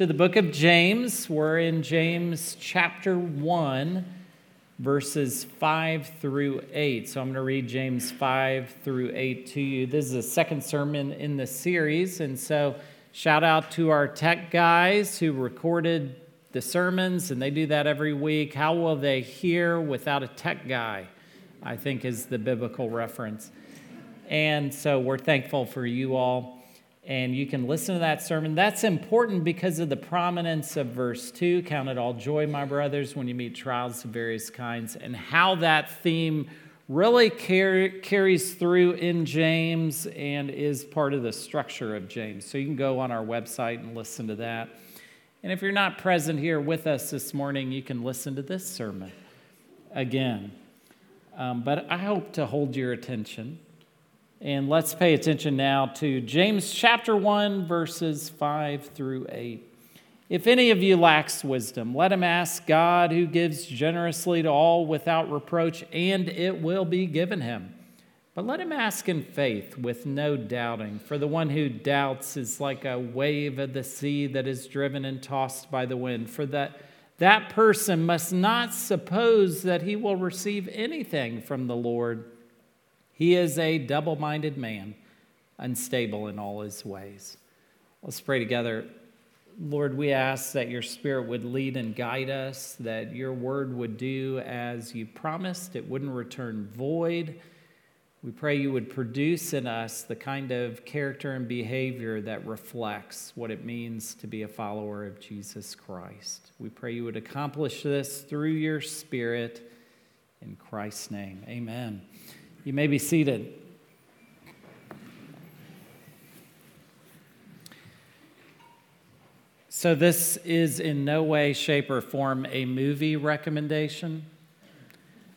to the book of James. We're in James chapter 1, verses 5 through 8. So I'm going to read James 5 through 8 to you. This is the second sermon in the series. And so shout out to our tech guys who recorded the sermons, and they do that every week. How will they hear without a tech guy? I think is the biblical reference. And so we're thankful for you all and you can listen to that sermon. That's important because of the prominence of verse 2 Count it all joy, my brothers, when you meet trials of various kinds, and how that theme really car- carries through in James and is part of the structure of James. So you can go on our website and listen to that. And if you're not present here with us this morning, you can listen to this sermon again. Um, but I hope to hold your attention and let's pay attention now to James chapter 1, verses 5 through 8. If any of you lacks wisdom, let him ask God, who gives generously to all without reproach, and it will be given him. But let him ask in faith with no doubting, for the one who doubts is like a wave of the sea that is driven and tossed by the wind. For that, that person must not suppose that he will receive anything from the Lord. He is a double minded man, unstable in all his ways. Let's pray together. Lord, we ask that your Spirit would lead and guide us, that your word would do as you promised, it wouldn't return void. We pray you would produce in us the kind of character and behavior that reflects what it means to be a follower of Jesus Christ. We pray you would accomplish this through your Spirit. In Christ's name, amen. You may be seated. So, this is in no way, shape, or form a movie recommendation.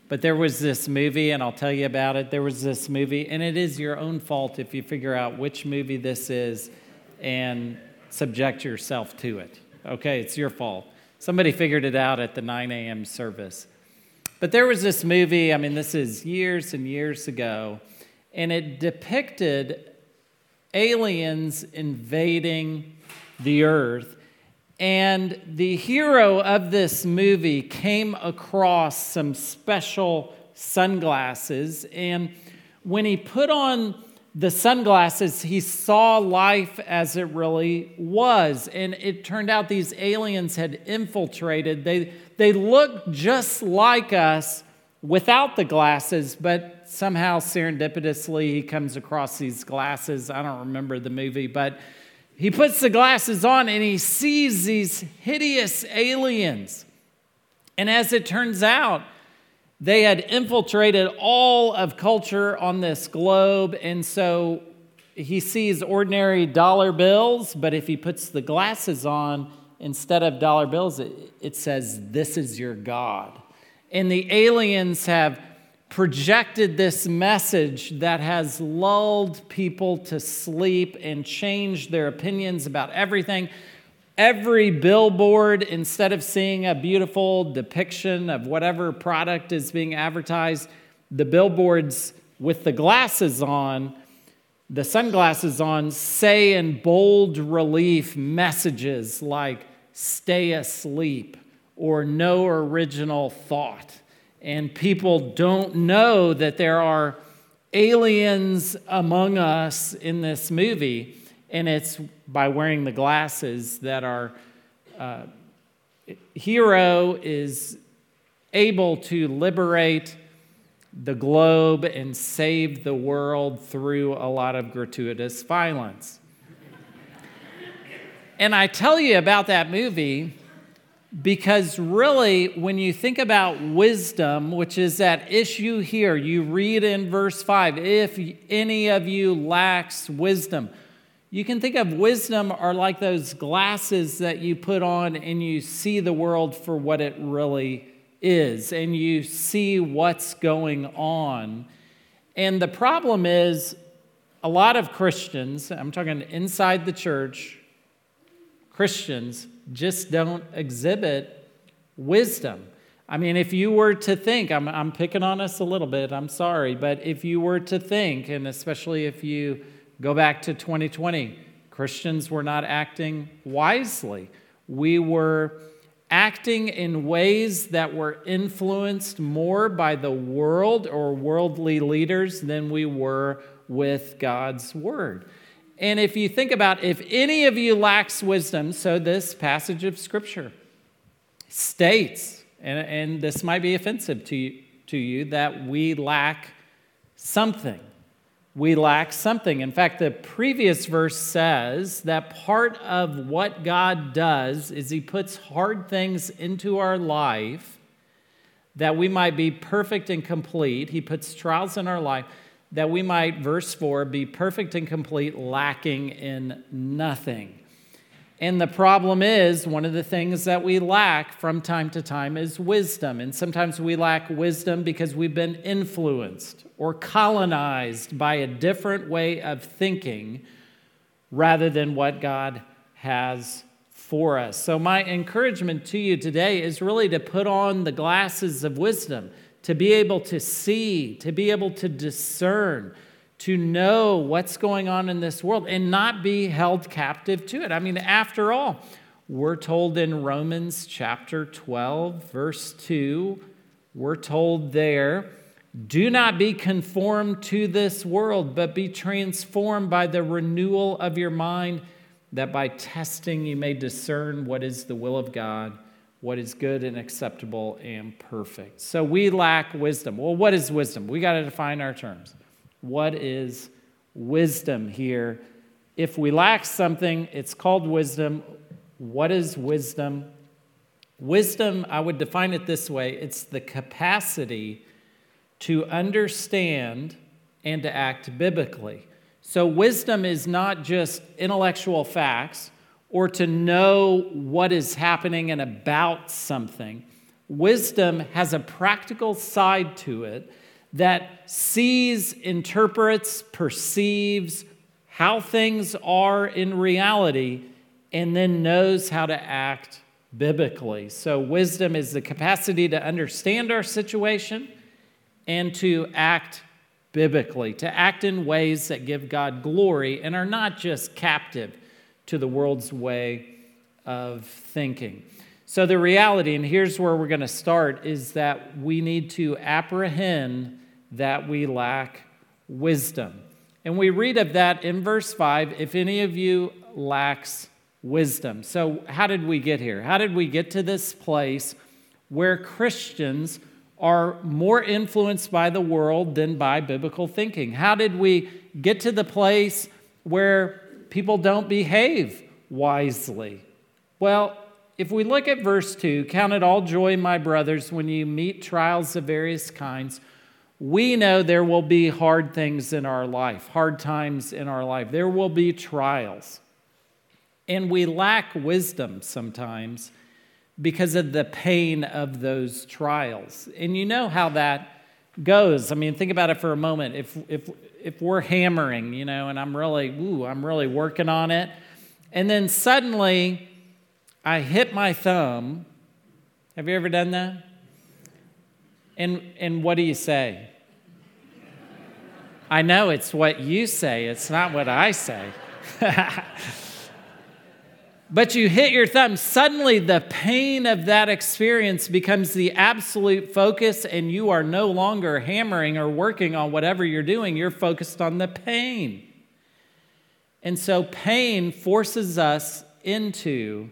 But there was this movie, and I'll tell you about it. There was this movie, and it is your own fault if you figure out which movie this is and subject yourself to it. Okay, it's your fault. Somebody figured it out at the 9 a.m. service. But there was this movie, I mean, this is years and years ago, and it depicted aliens invading the earth. And the hero of this movie came across some special sunglasses. And when he put on the sunglasses, he saw life as it really was. And it turned out these aliens had infiltrated. They, they look just like us without the glasses, but somehow serendipitously he comes across these glasses. I don't remember the movie, but he puts the glasses on and he sees these hideous aliens. And as it turns out, they had infiltrated all of culture on this globe. And so he sees ordinary dollar bills, but if he puts the glasses on, instead of dollar bills, it, it says, This is your God. And the aliens have projected this message that has lulled people to sleep and changed their opinions about everything. Every billboard, instead of seeing a beautiful depiction of whatever product is being advertised, the billboards with the glasses on, the sunglasses on, say in bold relief messages like, stay asleep or no original thought. And people don't know that there are aliens among us in this movie. And it's by wearing the glasses that our uh, hero is able to liberate the globe and save the world through a lot of gratuitous violence. And I tell you about that movie because really, when you think about wisdom, which is that issue here, you read in verse 5 if any of you lacks wisdom, you can think of wisdom are like those glasses that you put on and you see the world for what it really is, and you see what's going on. And the problem is, a lot of Christians, I'm talking inside the church, Christians just don't exhibit wisdom. I mean, if you were to think, I'm, I'm picking on us a little bit, I'm sorry, but if you were to think, and especially if you go back to 2020, Christians were not acting wisely. We were acting in ways that were influenced more by the world or worldly leaders than we were with God's word. And if you think about if any of you lacks wisdom, so this passage of scripture states, and, and this might be offensive to you, to you, that we lack something. We lack something. In fact, the previous verse says that part of what God does is He puts hard things into our life that we might be perfect and complete. He puts trials in our life that we might, verse 4, be perfect and complete, lacking in nothing. And the problem is, one of the things that we lack from time to time is wisdom. And sometimes we lack wisdom because we've been influenced or colonized by a different way of thinking rather than what God has for us. So, my encouragement to you today is really to put on the glasses of wisdom to be able to see, to be able to discern, to know what's going on in this world and not be held captive to it. I mean, after all, we're told in Romans chapter 12, verse 2, we're told there, do not be conformed to this world, but be transformed by the renewal of your mind, that by testing you may discern what is the will of God what is good and acceptable and perfect. So we lack wisdom. Well, what is wisdom? We got to define our terms. What is wisdom here? If we lack something, it's called wisdom. What is wisdom? Wisdom, I would define it this way it's the capacity to understand and to act biblically. So, wisdom is not just intellectual facts or to know what is happening and about something. Wisdom has a practical side to it that sees, interprets, perceives how things are in reality, and then knows how to act biblically. So, wisdom is the capacity to understand our situation and to act biblically, to act in ways that give God glory and are not just captive to the world's way of thinking. So, the reality, and here's where we're going to start, is that we need to apprehend that we lack wisdom. And we read of that in verse 5 if any of you lacks wisdom. So, how did we get here? How did we get to this place where Christians are more influenced by the world than by biblical thinking? How did we get to the place where people don't behave wisely. Well, if we look at verse 2, count it all joy, my brothers, when you meet trials of various kinds. We know there will be hard things in our life, hard times in our life. There will be trials. And we lack wisdom sometimes because of the pain of those trials. And you know how that goes. I mean, think about it for a moment. If, if, if we're hammering, you know, and I'm really, ooh, I'm really working on it, and then suddenly I hit my thumb. Have you ever done that? And, and what do you say? I know it's what you say, it's not what I say. but you hit your thumb, suddenly the pain of that experience becomes the absolute focus, and you are no longer hammering or working on whatever you're doing. You're focused on the pain. And so, pain forces us into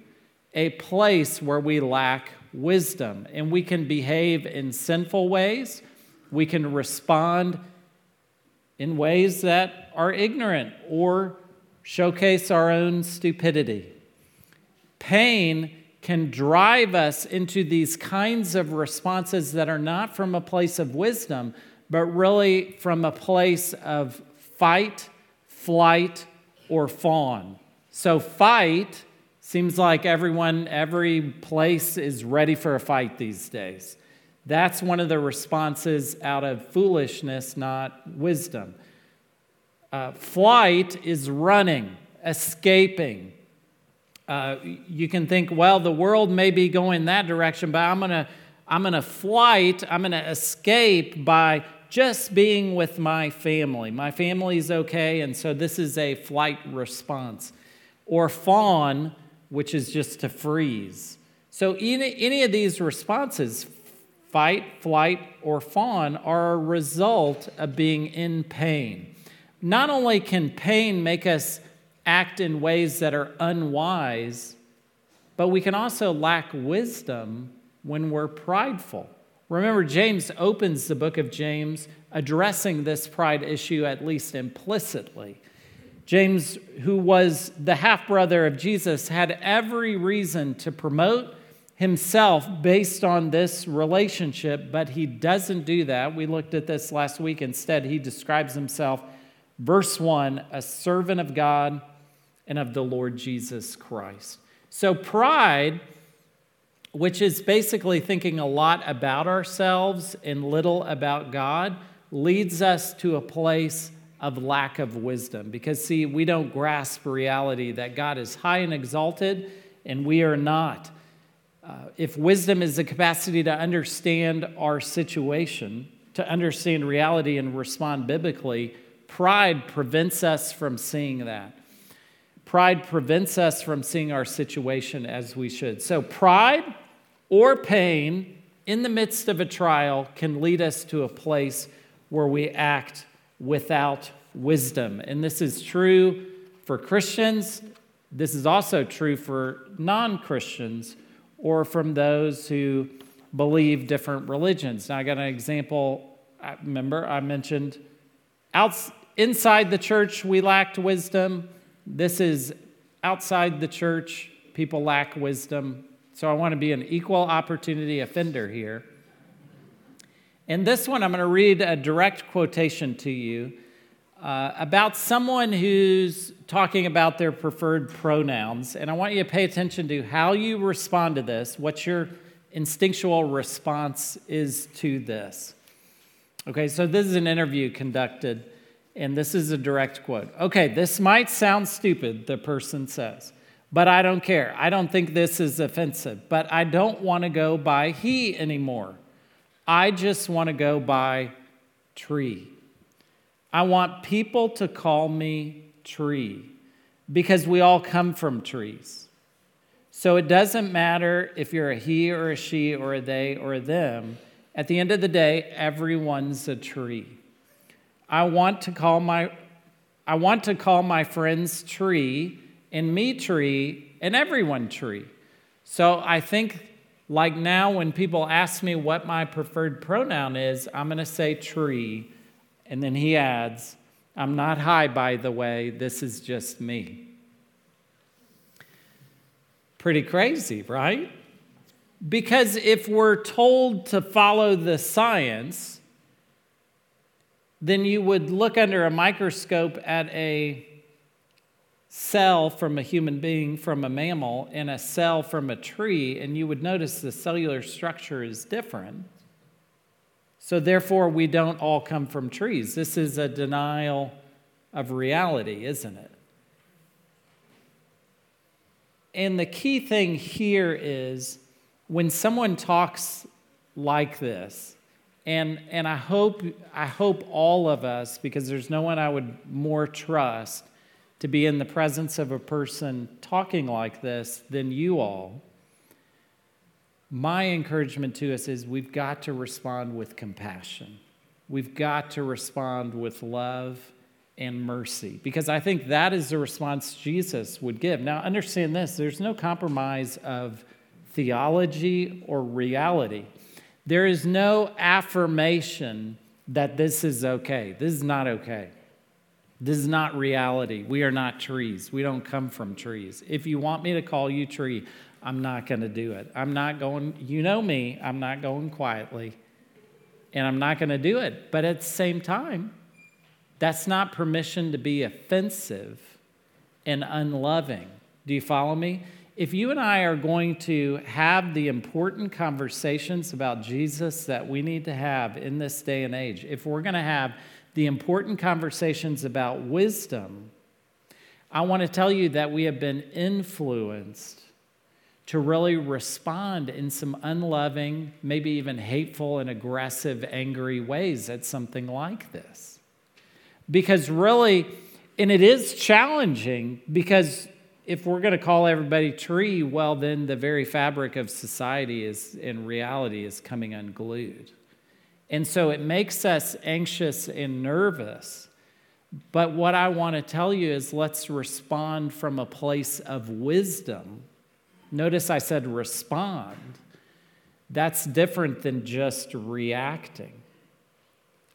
a place where we lack wisdom, and we can behave in sinful ways. We can respond in ways that are ignorant or showcase our own stupidity. Pain can drive us into these kinds of responses that are not from a place of wisdom, but really from a place of fight, flight, or fawn. So, fight seems like everyone, every place is ready for a fight these days. That's one of the responses out of foolishness, not wisdom. Uh, flight is running, escaping, uh, you can think, well, the world may be going that direction, but I'm going to I'm going to flight, I'm going to escape by just being with my family. My family's okay, and so this is a flight response. Or fawn which is just to freeze. So, any, any of these responses, fight, flight, or fawn, are a result of being in pain. Not only can pain make us act in ways that are unwise, but we can also lack wisdom when we're prideful. Remember, James opens the book of James addressing this pride issue, at least implicitly. James, who was the half brother of Jesus, had every reason to promote himself based on this relationship, but he doesn't do that. We looked at this last week. Instead, he describes himself, verse 1, a servant of God and of the Lord Jesus Christ. So, pride, which is basically thinking a lot about ourselves and little about God, leads us to a place of lack of wisdom. Because, see, we don't grasp reality that God is high and exalted, and we are not. Uh, if wisdom is the capacity to understand our situation, to understand reality and respond biblically, pride prevents us from seeing that. Pride prevents us from seeing our situation as we should. So, pride or pain in the midst of a trial can lead us to a place where we act without wisdom. And this is true for Christians. This is also true for non Christians or from those who believe different religions. Now, I got an example. Remember, I mentioned outs- inside the church, we lacked wisdom. This is outside the church, people lack wisdom. So I want to be an equal opportunity offender here. In this one, I'm going to read a direct quotation to you uh, about someone who's talking about their preferred pronouns. And I want you to pay attention to how you respond to this, what your instinctual response is to this. Okay, so this is an interview conducted, and this is a direct quote. Okay, this might sound stupid, the person says, but I don't care. I don't think this is offensive, but I don't want to go by he anymore. I just want to go by tree. I want people to call me tree because we all come from trees. So it doesn't matter if you're a he or a she or a they or a them. At the end of the day, everyone's a tree. I want to call my I want to call my friends tree and me tree and everyone tree. So I think like now when people ask me what my preferred pronoun is, I'm going to say tree and then he adds, I'm not high, by the way, this is just me. Pretty crazy, right? Because if we're told to follow the science, then you would look under a microscope at a cell from a human being, from a mammal, and a cell from a tree, and you would notice the cellular structure is different. So, therefore, we don't all come from trees. This is a denial of reality, isn't it? And the key thing here is when someone talks like this, and, and I, hope, I hope all of us, because there's no one I would more trust to be in the presence of a person talking like this than you all my encouragement to us is we've got to respond with compassion. We've got to respond with love and mercy because I think that is the response Jesus would give. Now, understand this there's no compromise of theology or reality, there is no affirmation that this is okay. This is not okay. This is not reality. We are not trees. We don't come from trees. If you want me to call you tree, I'm not going to do it. I'm not going, you know me, I'm not going quietly. And I'm not going to do it. But at the same time, that's not permission to be offensive and unloving. Do you follow me? If you and I are going to have the important conversations about Jesus that we need to have in this day and age, if we're going to have the important conversations about wisdom, I want to tell you that we have been influenced to really respond in some unloving, maybe even hateful and aggressive, angry ways at something like this. Because really, and it is challenging because if we're going to call everybody tree, well, then the very fabric of society is, in reality, is coming unglued. And so it makes us anxious and nervous. But what I want to tell you is let's respond from a place of wisdom. Notice I said respond. That's different than just reacting.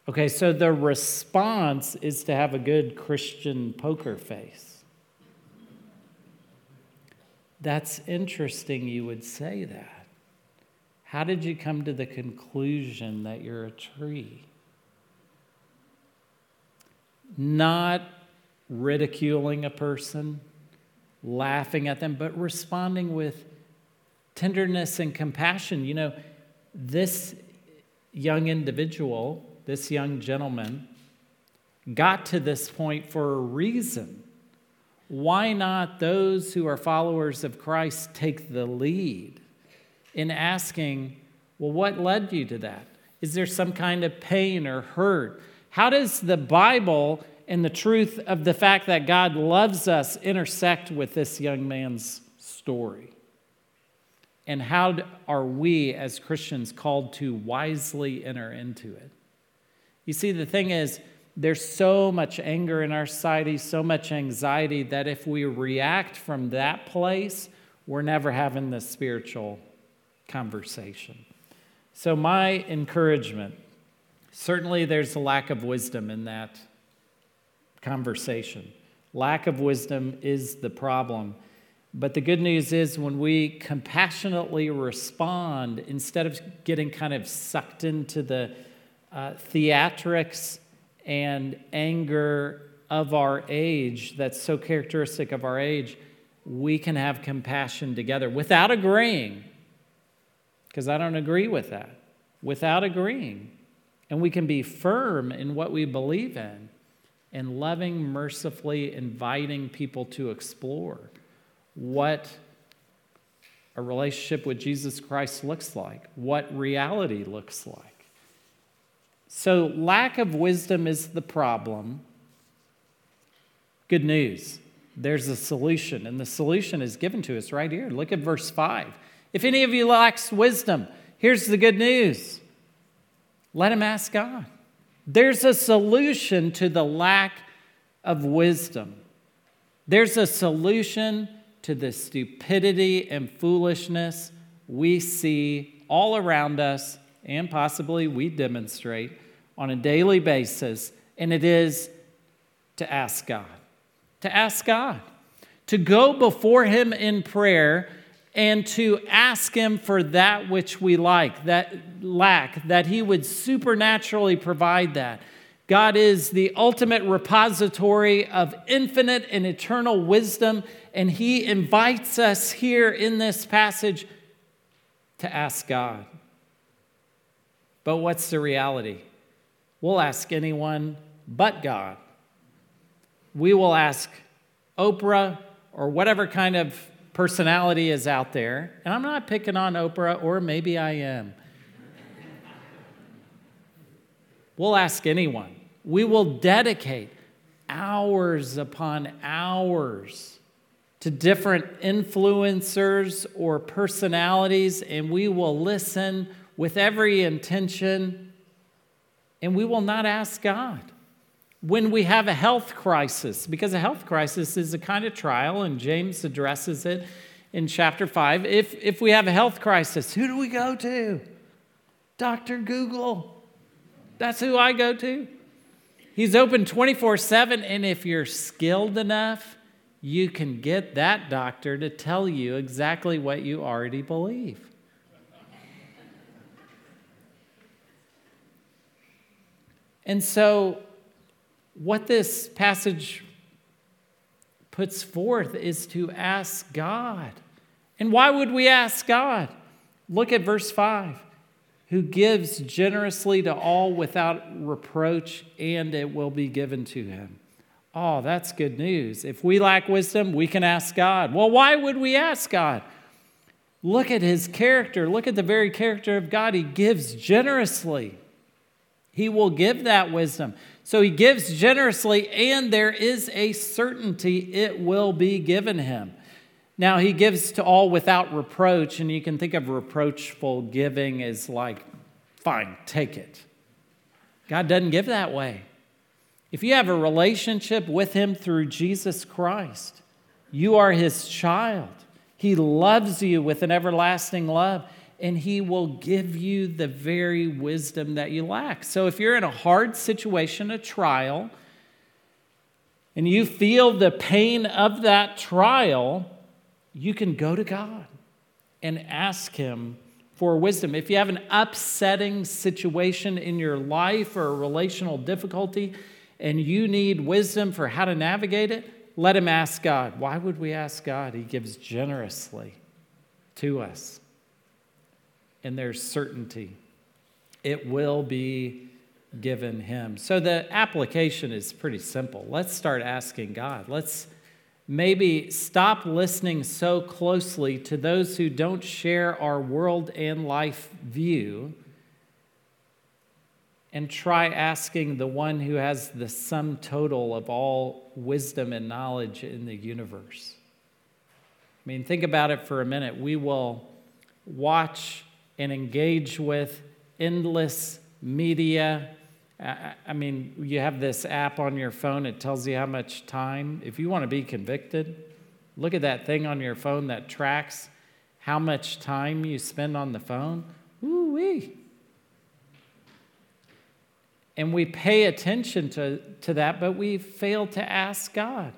Okay, so the response is to have a good Christian poker face. That's interesting you would say that. How did you come to the conclusion that you're a tree? Not ridiculing a person, laughing at them, but responding with tenderness and compassion. You know, this young individual, this young gentleman, got to this point for a reason. Why not those who are followers of Christ take the lead? in asking, well, what led you to that? Is there some kind of pain or hurt? How does the Bible and the truth of the fact that God loves us intersect with this young man's story? And how are we as Christians called to wisely enter into it? You see, the thing is, there's so much anger in our society, so much anxiety, that if we react from that place, we're never having the spiritual conversation. So, my encouragement certainly there's a lack of wisdom in that conversation. Lack of wisdom is the problem. But the good news is when we compassionately respond, instead of getting kind of sucked into the uh, theatrics and anger of our age that's so characteristic of our age, we can have compassion together without agreeing because I don't agree with that without agreeing. And we can be firm in what we believe in and loving, mercifully inviting people to explore what a relationship with Jesus Christ looks like, what reality looks like. So, lack of wisdom is the problem. Good news. There's a solution, and the solution is given to us right here. Look at verse 5. If any of you lacks wisdom, here's the good news let him ask God. There's a solution to the lack of wisdom. There's a solution to the stupidity and foolishness we see all around us and possibly we demonstrate on a daily basis, and it is to ask God. To ask God. To go before Him in prayer and to ask Him for that which we like, that lack, that He would supernaturally provide that. God is the ultimate repository of infinite and eternal wisdom, and He invites us here in this passage to ask God. But what's the reality? We'll ask anyone but God. We will ask Oprah or whatever kind of personality is out there, and I'm not picking on Oprah, or maybe I am. we'll ask anyone. We will dedicate hours upon hours to different influencers or personalities, and we will listen with every intention, and we will not ask God when we have a health crisis, because a health crisis is a kind of trial, and James addresses it in chapter 5. If, if we have a health crisis, who do we go to? Dr. Google. That's who I go to. He's open 24 7, and if you're skilled enough, you can get that doctor to tell you exactly what you already believe. And so what this passage puts forth is to ask God. And why would we ask God? Look at verse 5 who gives generously to all without reproach, and it will be given to him. Oh, that's good news. If we lack wisdom, we can ask God. Well, why would we ask God? Look at his character. Look at the very character of God. He gives generously. He will give that wisdom. So he gives generously, and there is a certainty it will be given him. Now, he gives to all without reproach, and you can think of reproachful giving as like, fine, take it. God doesn't give that way. If you have a relationship with him through Jesus Christ, you are his child. He loves you with an everlasting love, and he will give you the very wisdom that you lack. So if you're in a hard situation, a trial, and you feel the pain of that trial, you can go to God and ask Him for wisdom. If you have an upsetting situation in your life or a relational difficulty and you need wisdom for how to navigate it, let Him ask God. Why would we ask God? He gives generously to us. And there's certainty. It will be given Him. So the application is pretty simple. Let's start asking God. Let's maybe stop listening so closely to those who don't share our world and life view and try asking the one who has the sum total of all wisdom and knowledge in the universe. I mean, think about it for a minute. We will watch and engage with endless media I mean, you have this app on your phone, it tells you how much time. If you want to be convicted, look at that thing on your phone that tracks how much time you spend on the phone. Woo wee. And we pay attention to, to that, but we fail to ask God.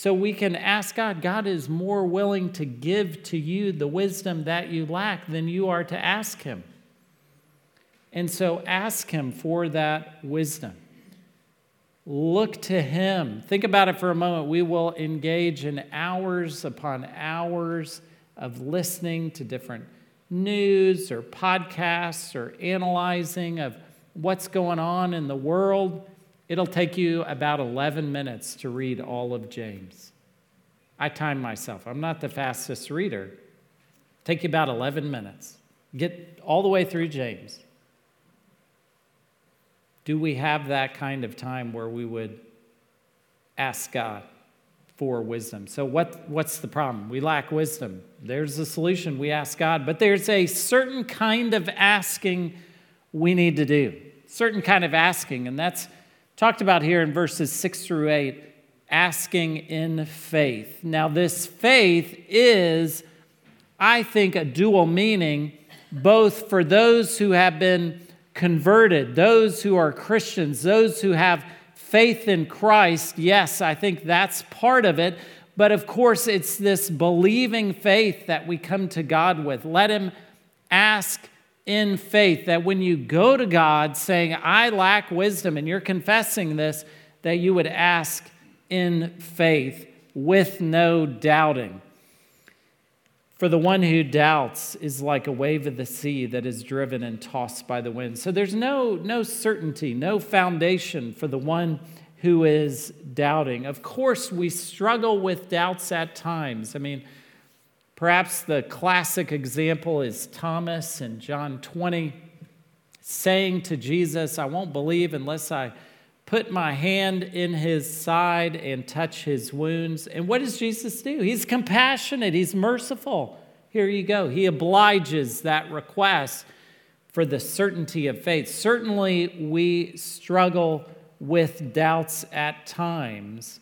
So we can ask God. God is more willing to give to you the wisdom that you lack than you are to ask Him. And so ask Him for that wisdom. Look to Him. Think about it for a moment. We will engage in hours upon hours of listening to different news or podcasts or analyzing of what's going on in the world. It'll take you about 11 minutes to read all of James. I time myself. I'm not the fastest reader. Take you about 11 minutes. Get all the way through James. Do we have that kind of time where we would ask God for wisdom? So, what, what's the problem? We lack wisdom. There's a solution. We ask God, but there's a certain kind of asking we need to do. Certain kind of asking, and that's talked about here in verses six through eight asking in faith. Now, this faith is, I think, a dual meaning, both for those who have been converted, those who are Christians, those who have faith in Christ, yes, I think that's part of it. But of course, it's this believing faith that we come to God with. Let Him ask in faith that when you go to God saying, I lack wisdom, and you're confessing this, that you would ask in faith with no doubting. For the one who doubts is like a wave of the sea that is driven and tossed by the wind. So there's no, no certainty, no foundation for the one who is doubting. Of course, we struggle with doubts at times. I mean, perhaps the classic example is Thomas in John 20 saying to Jesus, I won't believe unless I put my hand in his side and touch his wounds. And what does Jesus do? He's compassionate, he's merciful. Here you go. He obliges that request for the certainty of faith. Certainly, we struggle with doubts at times.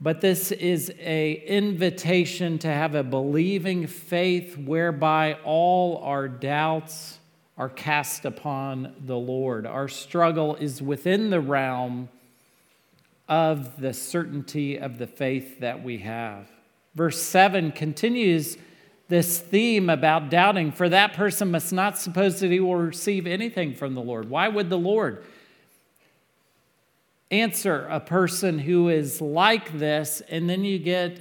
But this is a invitation to have a believing faith whereby all our doubts are cast upon the Lord. Our struggle is within the realm of the certainty of the faith that we have. Verse 7 continues this theme about doubting. For that person must not suppose that he will receive anything from the Lord. Why would the Lord answer a person who is like this? And then you get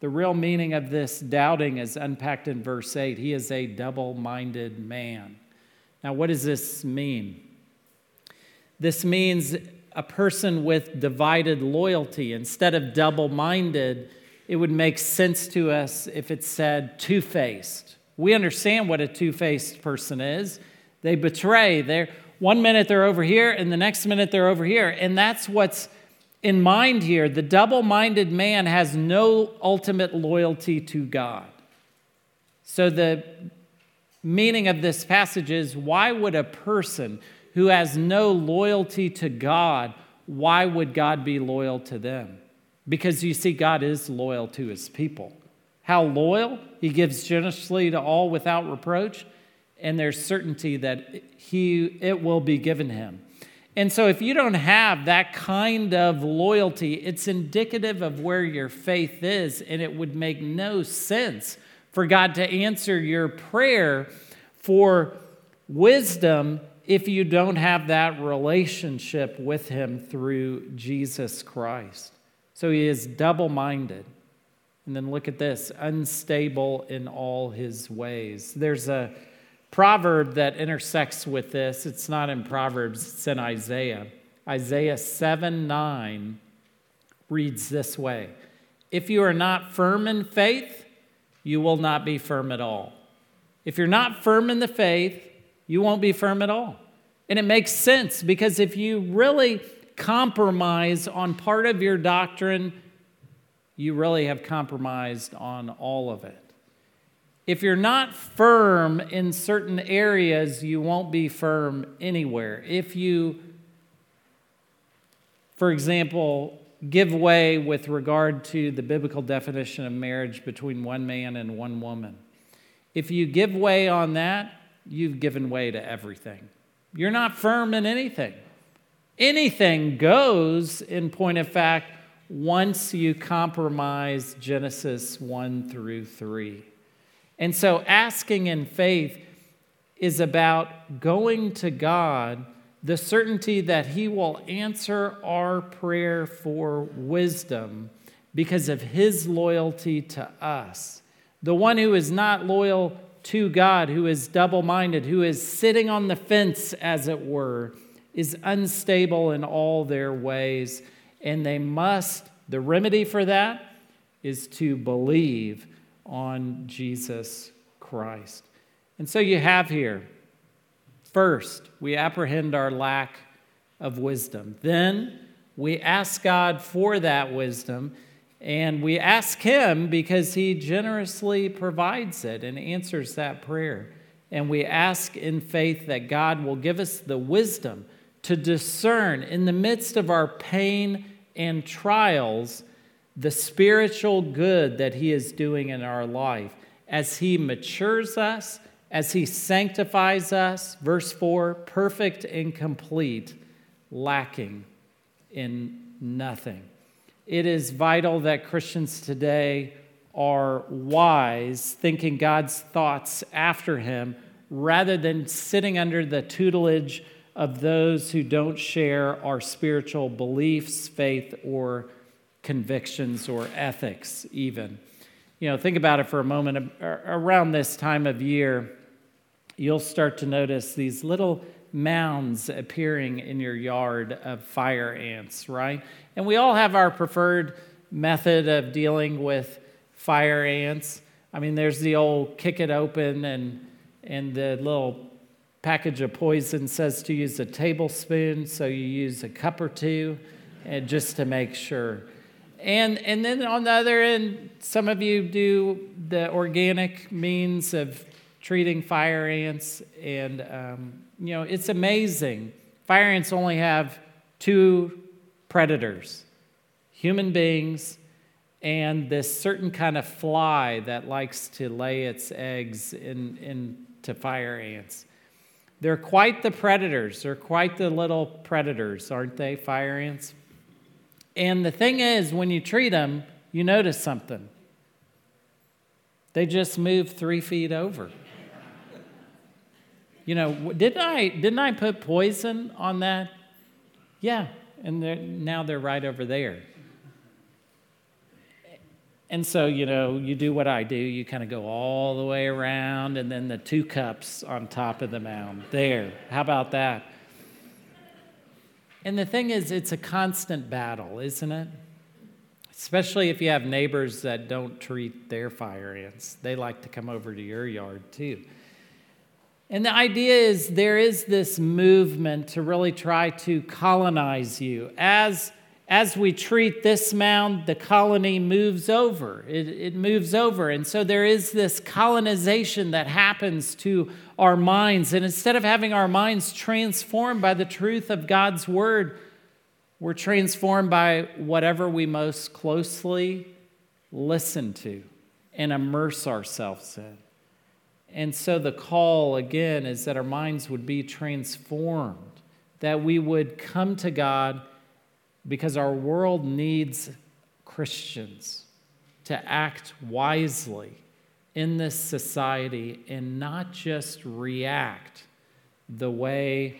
the real meaning of this doubting is unpacked in verse 8. He is a double minded man. Now, what does this mean? This means a person with divided loyalty. Instead of double minded, it would make sense to us if it said two faced. We understand what a two faced person is. They betray. They're, one minute they're over here, and the next minute they're over here. And that's what's in mind here. The double minded man has no ultimate loyalty to God. So, the meaning of this passage is why would a person who has no loyalty to God, why would God be loyal to them? Because you see, God is loyal to his people. How loyal? He gives generously to all without reproach, and there's certainty that he, it will be given him. And so, if you don't have that kind of loyalty, it's indicative of where your faith is, and it would make no sense for God to answer your prayer for wisdom if you don't have that relationship with Him through Jesus Christ. So he is double minded. And then look at this unstable in all his ways. There's a proverb that intersects with this. It's not in Proverbs, it's in Isaiah. Isaiah 7 9 reads this way If you are not firm in faith, you will not be firm at all. If you're not firm in the faith, you won't be firm at all. And it makes sense because if you really compromise on part of your doctrine, you really have compromised on all of it. If you're not firm in certain areas, you won't be firm anywhere. If you, for example, give way with regard to the biblical definition of marriage between one man and one woman, if you give way on that, you've given way to everything. You're not firm in anything. Anything goes, in point of fact, once you compromise Genesis 1 through 3. And so asking in faith is about going to God, the certainty that He will answer our prayer for wisdom because of His loyalty to us. The one who is not loyal to God, who is double minded, who is sitting on the fence, as it were, is unstable in all their ways. And they must, the remedy for that is to believe on Jesus Christ. And so you have here first, we apprehend our lack of wisdom. Then we ask God for that wisdom, and we ask Him because He generously provides it and answers that prayer. And we ask in faith that God will give us the wisdom to discern in the midst of our pain and trials the spiritual good that He is doing in our life as He matures us, as He sanctifies us. Verse 4 perfect and complete, lacking in nothing. It is vital that Christians today are wise, thinking God's thoughts after Him, rather than sitting under the tutelage of those who don't share our spiritual beliefs, faith, or convictions or ethics, even. You know, think about it for a moment. Around this time of year, you'll start to notice these little mounds appearing in your yard of fire ants, right? And we all have our preferred method of dealing with fire ants. I mean, there's the old kick it open, and, and the little package of poison says to use a tablespoon, so you use a cup or two, and just to make sure. And, and then on the other end, some of you do the organic means of treating fire ants. And, um, you know, it's amazing. Fire ants only have two predators human beings and this certain kind of fly that likes to lay its eggs in, into fire ants. They're quite the predators. They're quite the little predators, aren't they, fire ants? And the thing is, when you treat them, you notice something. They just move three feet over. You know, didn't I, didn't I put poison on that? Yeah, and they're, now they're right over there. And so, you know, you do what I do. You kind of go all the way around, and then the two cups on top of the mound. There. How about that? And the thing is, it's a constant battle, isn't it? Especially if you have neighbors that don't treat their fire ants. They like to come over to your yard too. And the idea is there is this movement to really try to colonize you. As, as we treat this mound, the colony moves over. It, it moves over. And so there is this colonization that happens to our minds. And instead of having our minds transformed by the truth of God's word, we're transformed by whatever we most closely listen to and immerse ourselves in. And so the call again is that our minds would be transformed, that we would come to God because our world needs Christians to act wisely in this society and not just react the way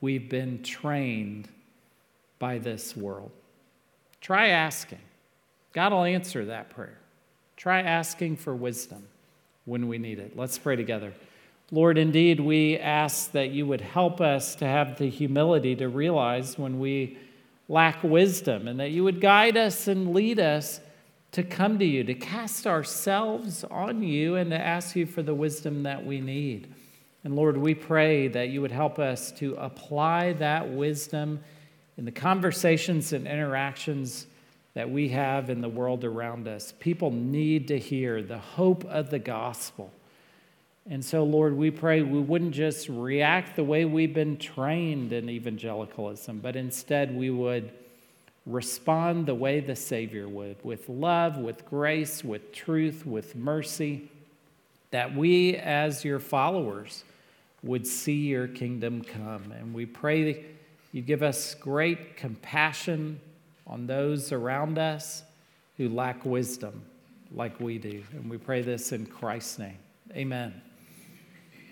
we've been trained by this world. Try asking. God will answer that prayer. Try asking for wisdom when we need it. Let's pray together. Lord, indeed, we ask that you would help us to have the humility to realize when we lack wisdom and that you would guide us and lead us to come to you, to cast ourselves on you, and to ask you for the wisdom that we need. And Lord, we pray that you would help us to apply that wisdom in the conversations and interactions that we have in the world around us. People need to hear the hope of the gospel. And so, Lord, we pray we wouldn't just react the way we've been trained in evangelicalism, but instead we would respond the way the Savior would with love, with grace, with truth, with mercy, that we, as your followers, would see your kingdom come. And we pray that you give us great compassion on those around us who lack wisdom like we do. And we pray this in Christ's name. Amen.